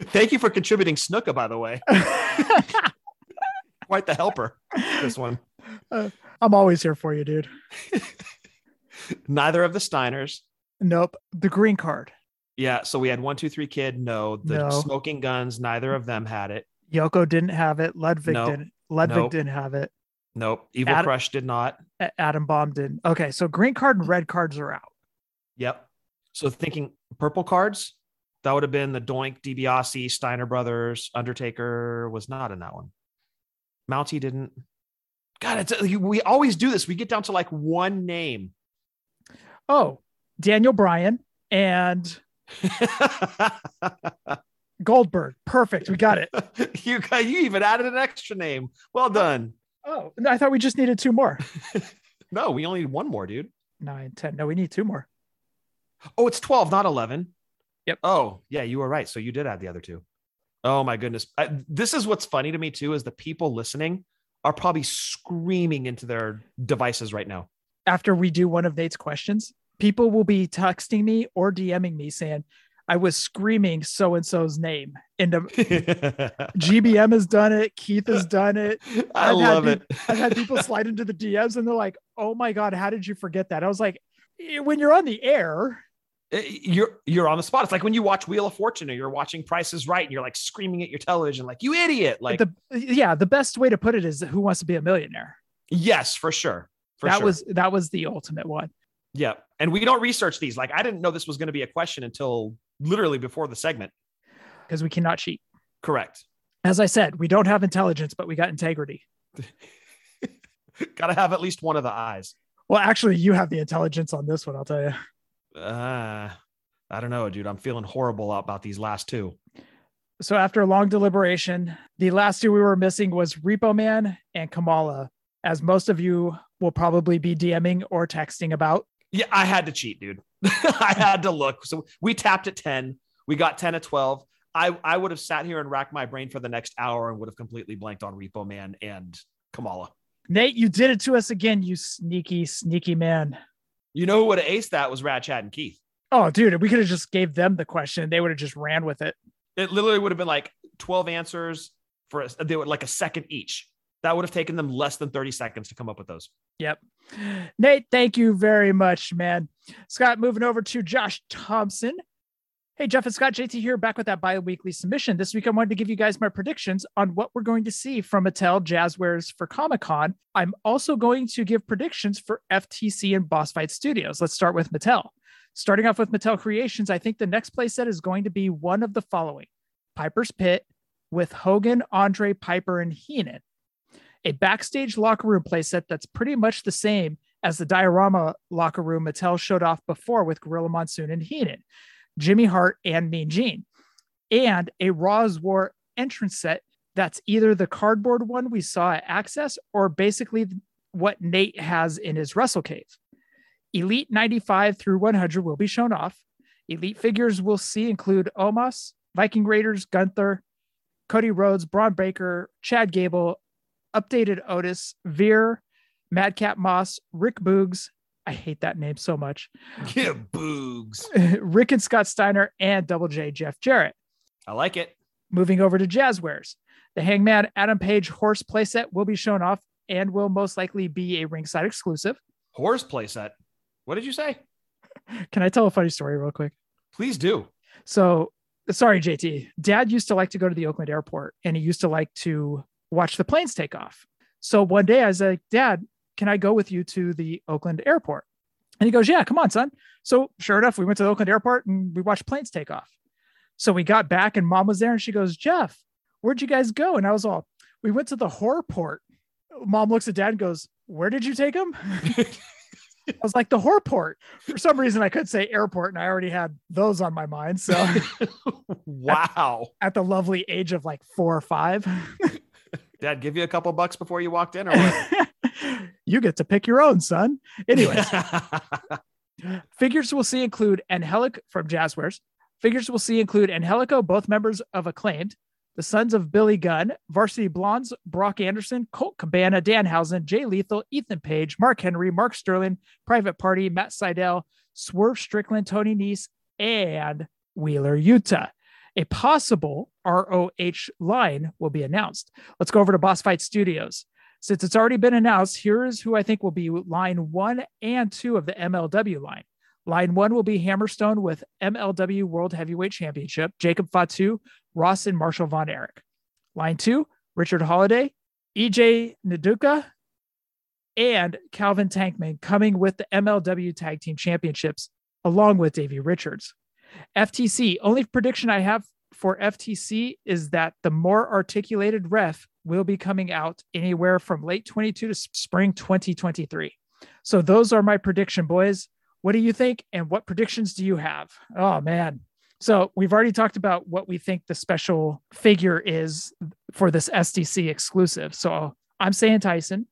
Thank you for contributing Snuka, by the way. Quite the helper. This one. I'm always here for you, dude. Neither of the Steiners. Nope. The green card. Yeah. So we had one, two, three kid. No. The No. smoking guns. Neither of them had it. Yoko didn't have it. Ludwig didn't. Ludwig Nope. didn't have it. Nope. Evil Adam- Crush did not. A- Adam Bomb didn't. Okay, so green card and red cards are out. Yep. So thinking purple cards, that would have been the Doink, DiBiase, Steiner Brothers, Undertaker was not in that one. Mountie didn't. God, it's we always do this. We get down to like one name. Oh, Daniel Bryan and Goldberg. Perfect. We got it. you got you even added an extra name. Well oh, done. Oh, I thought we just needed two more. No, we only need one more, dude. Nine, ten. No, we need two more. Oh, it's 12, not 11. Yep. Oh, yeah, you were right. So you did add the other two. Oh my goodness. I, this is what's funny to me too is the people listening are probably screaming into their devices right now. After we do one of Nate's questions, people will be texting me or DMing me saying, I was screaming so and so's name. And GBM has done it. Keith has done it. I I've had love it. I've had people slide into the DMs and they're like, "Oh my god, how did you forget that?" I was like, "Eh, "When you're on the air, Eh, You're you're on the spot. It's like when you watch Wheel of Fortune or you're watching Price is Right and you're like screaming at your television, like you idiot. Like the yeah, the best way to put it is Who Wants to Be a Millionaire." yes, for sure. For that sure. was that was the ultimate one. Yeah. And we don't research these. Like I didn't know this was going to be a question until literally before the segment. because we cannot cheat. Correct. As I said, we don't have intelligence, but we got integrity. Got to have at least one of the eyes. Well, actually, you have the intelligence on this one. I'll tell you. Uh, I don't know, dude. I'm feeling horrible about these last two. So after a long deliberation, the last two we were missing was Repo Man and Kamala, as most of you will probably be DMing or texting about. Yeah, I had to cheat, dude. I had to look. So we tapped at 10. We got 10 at 12. I, I would have sat here and racked my brain for the next hour and would have completely blanked on Repo Man and Kamala. Nate, you did it to us again, you sneaky, sneaky man. You know who would have aced that was Rad Chad and Keith. Oh, dude, we could have just gave them the question. They would have just ran with it. It literally would have been like 12 answers, for a, they were like a second each. That would have taken them less than 30 seconds to come up with those. Yep. Nate, thank you very much, man. Scott, moving over to Josh Thompson. Hey, Jeff and Scott, JT here, back with that bi weekly submission. This week, I wanted to give you guys my predictions on what we're going to see from Mattel Jazzwares for Comic Con. I'm also going to give predictions for FTC and Boss Fight Studios. Let's start with Mattel. Starting off with Mattel Creations, I think the next playset is going to be one of the following Piper's Pit with Hogan, Andre, Piper, and Heenan a backstage locker room playset that's pretty much the same as the diorama locker room Mattel showed off before with Gorilla Monsoon and Heenan, Jimmy Hart, and Mean Gene, and a Raw's War entrance set that's either the cardboard one we saw at Axxess or basically what Nate has in his Wrestle Cave. Elite 95 through 100 will be shown off. Elite figures we'll see include Omos, Viking Raiders, Gunther, Cody Rhodes, Bron Breakker, Chad Gable, updated Otis, Veer, Madcap Moss, Rick Boogs. I hate that name so much. Yeah, Boogs. Rick and Scott Steiner and Double J Jeff Jarrett. I like it. Moving over to Jazzwares. The Hangman Adam Page horse playset will be shown off and will most likely be a ringside exclusive. Horse playset. What did you say? Can I tell a funny story real quick? Please do. So, sorry, JT. Dad used to like to go to the Oakland airport and he used to like to watch the planes take off. So one day I was like, Dad, can I go with you to the Oakland airport? And he goes, Yeah, come on, son. So sure enough, we went to the Oakland airport and we watched planes take off. So we got back and mom was there and she goes, Jeff, where'd you guys go? And I was all, We went to the horror port. Mom looks at dad and goes, Where did you take him? I was like, The horror port. For some reason, I could say airport and I already had those on my mind. So wow. At, at the lovely age of like four or five. Dad give you a couple bucks before you walked in or what? you get to pick your own, son. Anyways, figures we'll see include Angelic from Jazzwares. Figures we'll see include Angelico, both members of Acclaimed, the sons of Billy Gunn, Varsity Blondes, Brock Anderson, Colt Cabana, Danhausen, Jay Lethal, Ethan Page, Mark Henry, Mark Sterling, Private Party, Matt Sydal, Swerve Strickland, Tony Nese, and Wheeler Yuta. A possible ROH line will be announced. Let's go over to Boss Fight Studios. Since it's already been announced, here's who I think will be line one and two of the MLW line. Line one will be Hammerstone with MLW World Heavyweight Championship, Jacob Fatu, Ross and Marshall Von Erich. Line two, Richard Holliday, EJ Nduka, and Calvin Tankman coming with the MLW Tag Team Championships, along with Davey Richards. FTC, only prediction I have for FTC is that the more articulated ref will be coming out anywhere from late 22 to spring 2023. So those are my prediction, boys. What do you think? And what predictions do you have? Oh, man. So we've already talked about what we think the special figure is for this SDC exclusive. So I'm saying Tyson.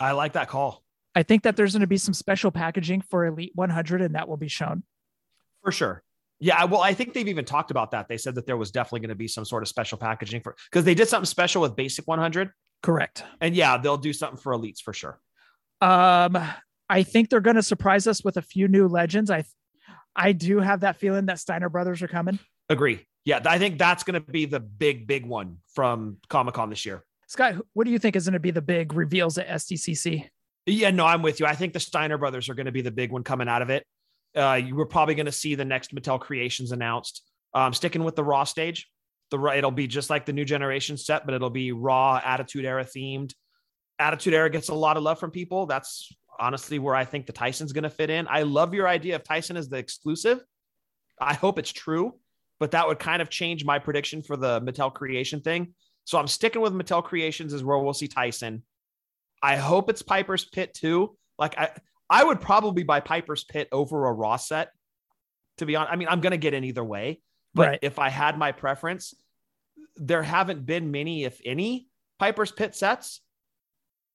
I like that call. I think that there's going to be some special packaging for Elite 100, and that will be shown. For sure. Yeah, well, I think they've even talked about that. They said that there was definitely going to be some sort of special packaging for because they did something special with Basic 100. Correct. And yeah, they'll do something for Elites for sure. Um, I think they're going to surprise us with a few new legends. I, I do have that feeling that Steiner brothers are coming. Agree. Yeah, I think that's going to be the big, big one from Comic Con this year. Scott, what do you think is going to be the big reveals at SDCC? Yeah, no, I'm with you. I think the Steiner brothers are going to be the big one coming out of it. Uh, you were probably going to see the next Mattel Creations announced. Um, sticking with the Raw stage, the it'll be just like the new generation set, but it'll be Raw Attitude Era themed. Attitude Era gets a lot of love from people. That's honestly where I think the Tyson's going to fit in. I love your idea of Tyson as the exclusive. I hope it's true, but that would kind of change my prediction for the Mattel Creation thing. So I'm sticking with Mattel Creations as where we'll see Tyson. I hope it's Piper's Pit too. Like I, I would probably buy Piper's Pit over a Raw set. To be honest, I mean, I'm going to get in either way. But right. if I had my preference, there haven't been many, if any, Piper's Pit sets.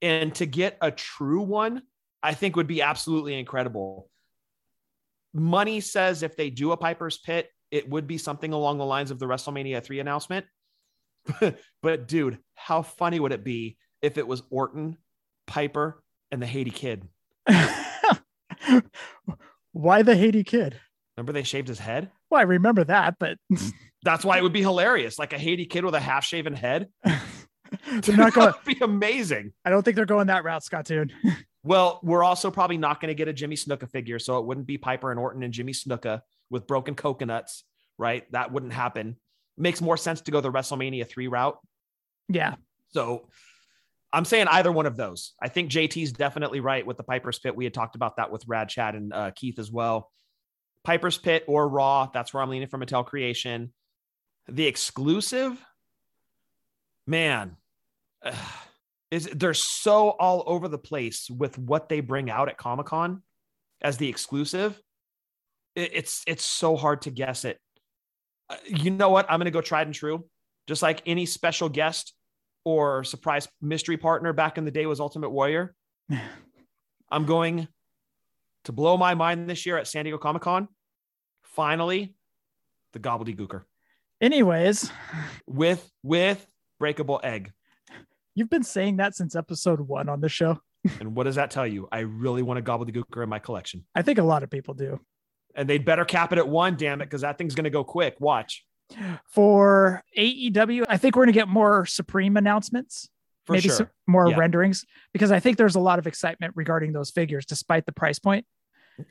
And to get a true one, I think would be absolutely incredible. Money says if they do a Piper's Pit, it would be something along the lines of the WrestleMania 3 announcement. but dude, how funny would it be if it was Orton, Piper, and the Haiti Kid? Why the Haiti kid? Remember they shaved his head? Well, I remember that, but that's why it would be hilarious. Like a Haiti kid with a half shaven head. They're not going. That'd be amazing. I don't think they're going that route, Scott Toon. Well, we're also probably not going to get a Jimmy Snuka figure, so it wouldn't be Piper and Orton and Jimmy Snuka with broken coconuts, right? That wouldn't happen. Makes more sense to go the WrestleMania three route. yeah. So I'm saying either one of those. I think JT's definitely right with the Piper's Pit. We had talked about that with Rad Chad and uh, Keith as well. Piper's Pit or Raw. That's where I'm leaning for Mattel Creation. The exclusive, man, is they're so all over the place with what they bring out at Comic Con as the exclusive. It, it's it's so hard to guess it. Uh, you know what? I'm gonna go tried and true. Just like any special guest or surprise mystery partner back in the day was Ultimate Warrior. I'm going to blow my mind this year at San Diego Comic Con. Finally, the Gobbledy Gooker Anyways, with with breakable egg. you've been saying that since episode one on the show. And what does that tell you? I really want a Gobbledy Gooker in my collection. I think a lot of people do. And they'd better cap it at one, damn it, because that thing's gonna go quick. Watch. For AEW, I think we're going to get more Supreme announcements, For maybe sure. some more Yeah. renderings, because I think there's a lot of excitement regarding those figures, despite the price point.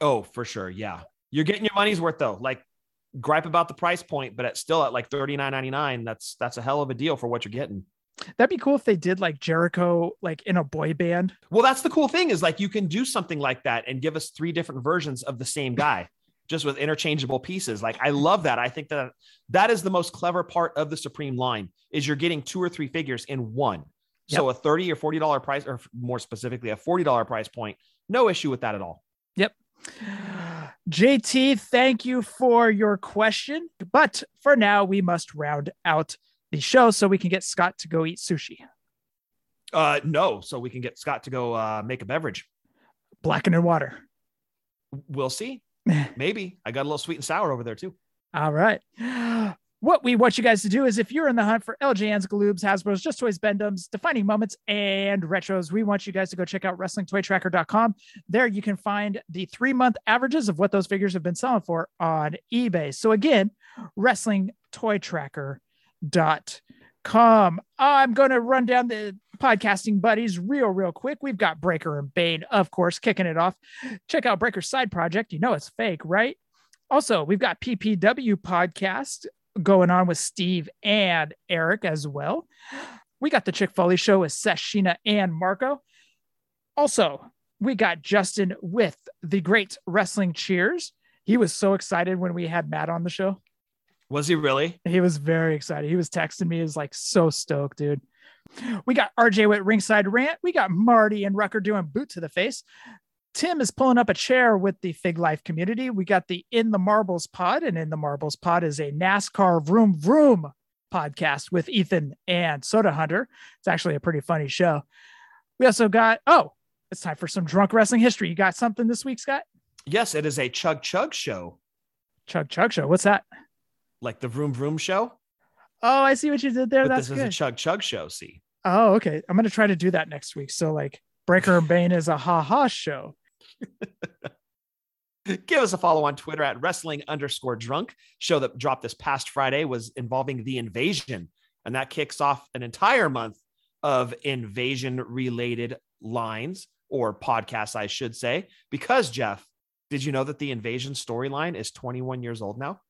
Oh, for sure. Yeah. You're getting your money's worth though. Like gripe about the price point, but it's still at like $39.99. That's that's a hell of a deal for what you're getting. That'd be cool if they did like Jericho, like in a boy band. Well, that's the cool thing is like you can do something like that and give us three different versions of the same guy, just with interchangeable pieces. Like I love that. I think that that is the most clever part of the Supreme line is you're getting two or three figures in one. So a 30 or 40 dollar price, or more specifically a 40 dollar price point, no issue with that at all. Yep. JT, thank you for your question. But for now, we must round out the show so we can get Scott to go eat sushi. Uh, no, so we can get Scott to go uh, make a beverage. Blacken and water. We'll see. Maybe I got a little sweet and sour over there too. All right. What we want you guys to do is if you're in the hunt for LJNs, Galoobs, Hasbro's, Just Toys, Bend-Ems, Defining Moments, and Retros, we want you guys to go check out WrestlingToyTracker.com. There you can find the three month averages of what those figures have been selling for on eBay. So again, WrestlingToyTracker.com. I'm going to run down the podcasting buddies real, real quick. We've got Breaker and Bane, of course, kicking it off. Check out Breaker's side project. You know it's fake, right? Also, we've got PPW podcast going on with Steve and Eric as well. We got the Chick Foley show with Seth, Sheena, and Marco. Also, we got Justin with the great wrestling cheers. He was so excited when we had Matt on the show. Was he really? He was very excited. He was texting me. He was like so stoked, dude. We got RJ with Ringside Rant. We got Marty and Rucker doing boot to the face. Tim is pulling up a chair with the Fig Life community. We got the In the Marbles Pod, and In the Marbles Pod is a NASCAR Vroom Vroom podcast with Ethan and Soda Hunter. It's actually a pretty funny show. We also got, oh, it's time for some drunk wrestling history. You got something this week, Scott? Yes, it is a chug chug show, Chug Chug Show. What's that? Like the Vroom Vroom show. Oh, I see what you did there. But That's this is good. a chug chug show. See, Oh, okay. I'm gonna try to do that next week. So like Breaker Bane is a ha ha show. give us a follow on Twitter at wrestling underscore drunk. Show that dropped this past Friday was involving the invasion, and that kicks off an entire month of invasion related lines or podcasts, I should say. Because Jeff, did you know that the invasion storyline is 21 years old now?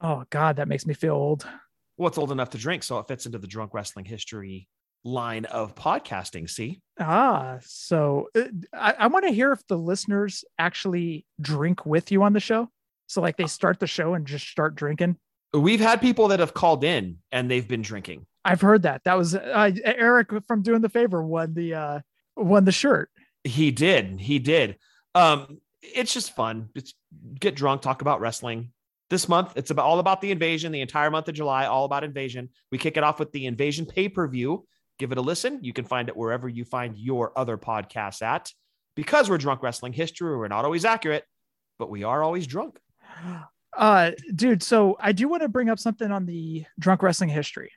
Oh God, that makes me feel old. Well, it's old enough to drink, so it fits into the drunk wrestling history line of podcasting. See, Ah, so uh, I, I want to hear if the listeners actually drink with you on the show. So like they start the show and just start drinking. we've had people that have called in and they've been drinking. I've heard that. That was uh, Eric from doing the favor won the uh won the shirt. He did. He did. Um, it's just fun. It's get drunk, talk about wrestling. This month, it's about all about the invasion. The entire month of July, all about invasion. We kick it off with the invasion pay per view. Give it a listen. You can find it wherever you find your other podcasts at. Because we're drunk wrestling history, we're not always accurate, but we are always drunk. Uh dude, so I do want to bring up something on the drunk wrestling history.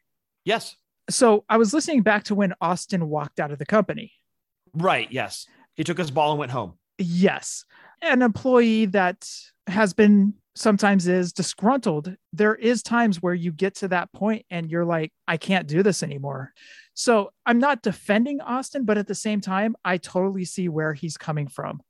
Yes. So I was listening back to when Austin walked out of the company. Right. Yes. He took his ball and went home. Yes. An employee that has been sometimes is disgruntled, there is times where you get to that point and you're like, I can't do this anymore. So I'm not defending Austin, but at the same time, I totally see where he's coming from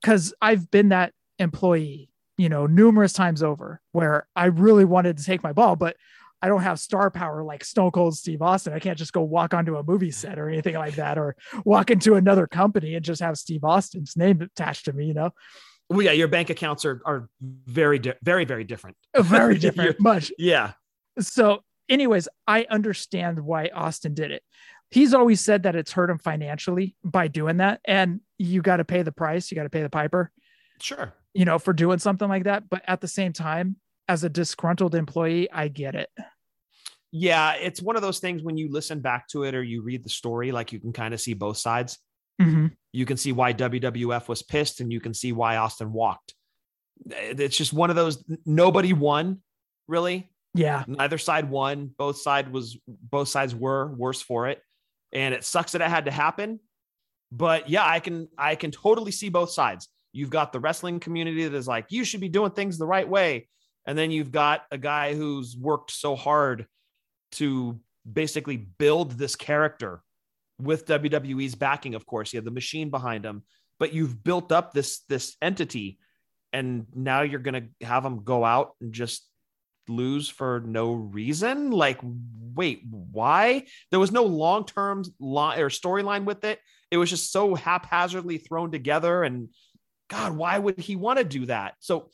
because I've been that employee, you know, numerous times over where I really wanted to take my ball, but I don't have star power like Stone Cold Steve Austin. I can't just go walk onto a movie set or anything like that, or walk into another company and just have Steve Austin's name attached to me, you know? Well, yeah, your bank accounts are are very di- very very different. Very different, much. Yeah. So, anyways, I understand why Austin did it. He's always said that it's hurt him financially by doing that, and you got to pay the price. You got to pay the piper. Sure. You know, for doing something like that. But at the same time, as a disgruntled employee, I get it. Yeah, it's one of those things when you listen back to it or you read the story, like you can kind of see both sides. Mm-hmm. You can see why WWF was pissed and you can see why Austin walked. It's just one of those nobody won, really. Yeah. Neither side won. Both side was both sides were worse for it. And it sucks that it had to happen. But yeah, I can I can totally see both sides. You've got the wrestling community that is like, you should be doing things the right way. And then you've got a guy who's worked so hard to basically build this character with WWE's backing, of course. You have the machine behind him, but you've built up this this entity, and now you're gonna have them go out and just lose for no reason. Like, wait, why? There was no long term line or storyline with it. It was just so haphazardly thrown together, and God, why would he want to do that? So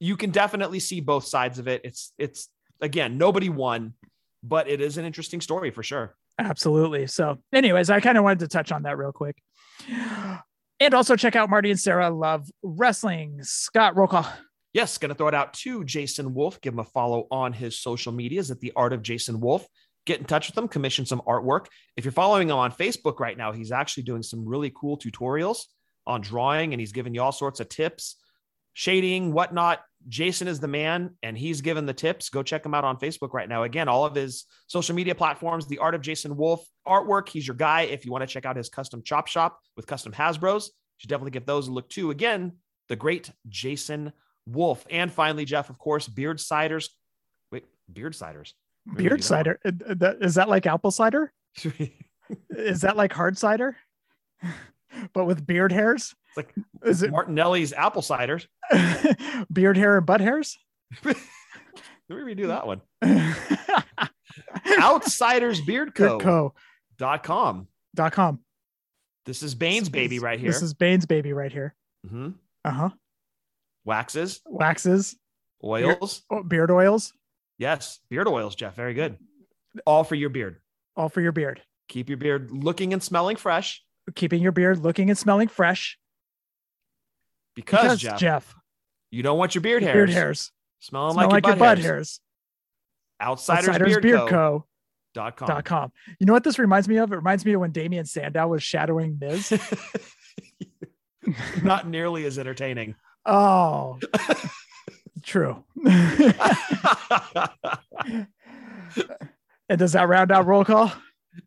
you can definitely see both sides of it. It's it's again, nobody won, but it is an interesting story for sure. Absolutely. So, anyways, I kind of wanted to touch on that real quick. And also check out Marty and Sarah Love Wrestling. Scott, roll call. Yes, going to throw it out to Jason Wolf. Give him a follow on his social medias at the Art of Jason Wolf. Get in touch with him, commission some artwork. If you're following him on Facebook right now, he's actually doing some really cool tutorials on drawing and he's giving you all sorts of tips, shading, whatnot. Jason is the man and he's given the tips. Go check him out on Facebook right now. Again, all of his social media platforms, The Art of Jason Wolf artwork. He's your guy. If you want to check out his custom chop shop with custom Hasbros, you should definitely give those a look too. Again, the great Jason Wolf. And finally, Jeff, of course, Beard Ciders. Wait, Beard Ciders. Beard cider. Is that like apple cider? is that like hard cider? but with beard hairs? It's like is it Martinelli's apple ciders? beard hair and butt hairs? Let me redo that one. Outsiders Beard Co. Co. Dot com. Dot com. This is Bane's baby right here. This is Bane's baby right here. mm-hmm. Uh huh. waxes, Waxes, oils. oh, beard oils, Yes, beard oils, Jeff. Very good. All for your beard. all for your beard. Keep your beard looking and smelling fresh. Keeping your beard looking and smelling fresh. Because, Because Jeff, Jeff, you don't want your beard hairs, beard hairs smelling smell like, like, your butt, hairs. hairs. Outsiders, Outsiders Beard, Beard Co. Co. Dot com. dot com. You know what this reminds me of? It reminds me of when Damien Sandow was shadowing Miz. Not nearly as entertaining. oh, true. and does that round out roll call?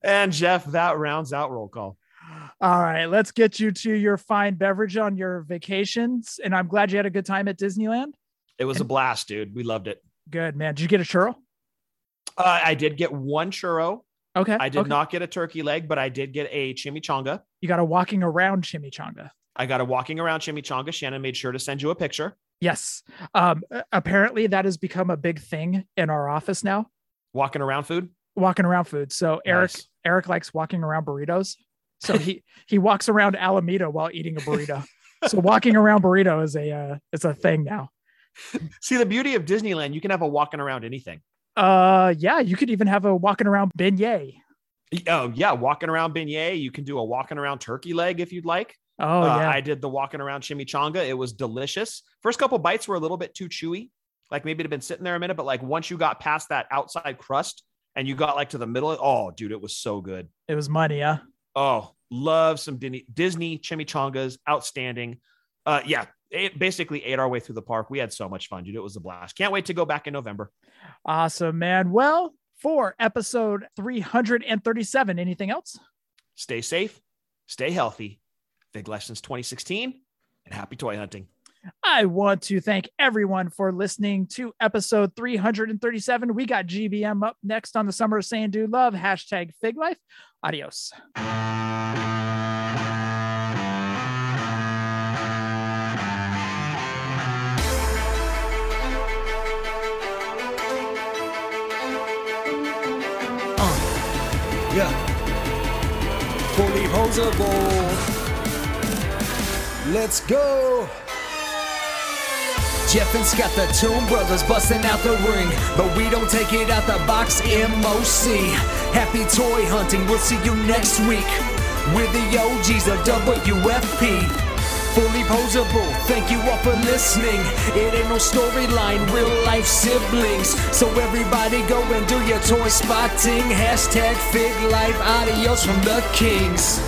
and Jeff, that rounds out roll call. All right, let's get you to your fine beverage on your vacations. And I'm glad you had a good time at Disneyland. It was a blast, dude. We loved it. Good man. Did you get a churro? Uh, I did get one churro. Okay. I did okay. not get a turkey leg, but I did get a chimichanga. You got a walking around chimichanga. I got a walking around chimichanga. Shannon made sure to send you a picture. Yes. Um, apparently that has become a big thing in our office now. Walking around food. Walking around food. So Eric Nice. Eric likes walking around burritos. So he he walks around Alameda while eating a burrito. so walking around burrito is a uh, it's a thing now. See the beauty of Disneyland, you can have a walking around anything. Uh yeah, you could even have a walking around beignet. Oh yeah, walking around beignet. You can do a walking around turkey leg if you'd like. Oh Uh, yeah. I did the walking around chimichanga. It was delicious. First couple bites were a little bit too chewy. Like maybe it had been sitting there a minute, but like once you got past that outside crust and you got like to the middle, oh dude, it was so good. it was money, yeah. Oh, love some Disney, Disney chimichangas. Outstanding. Uh, yeah, ate, basically ate our way through the park. We had so much fun, dude. It was a blast. Can't wait to go back in November. Awesome, man. Well, for episode 337, anything else? Stay safe, stay healthy. Big Lessons 2016 and happy toy hunting. I want to thank everyone for listening to episode 337. We got GBM up next on the Summer of Saying Dude Love. Hashtag Fig Life. Adios. Yeah. Fully. Let's go. Jeff and Scott, the Tomb Brothers, busting out the ring. But we don't take it out the box, MOC. Happy toy hunting, we'll see you next week. We're the OGs of WFP. Fully posable, thank you all for listening. It ain't no storyline, real life siblings. So everybody go and do your toy spotting. Hashtag Fig Life, adios from the Kings.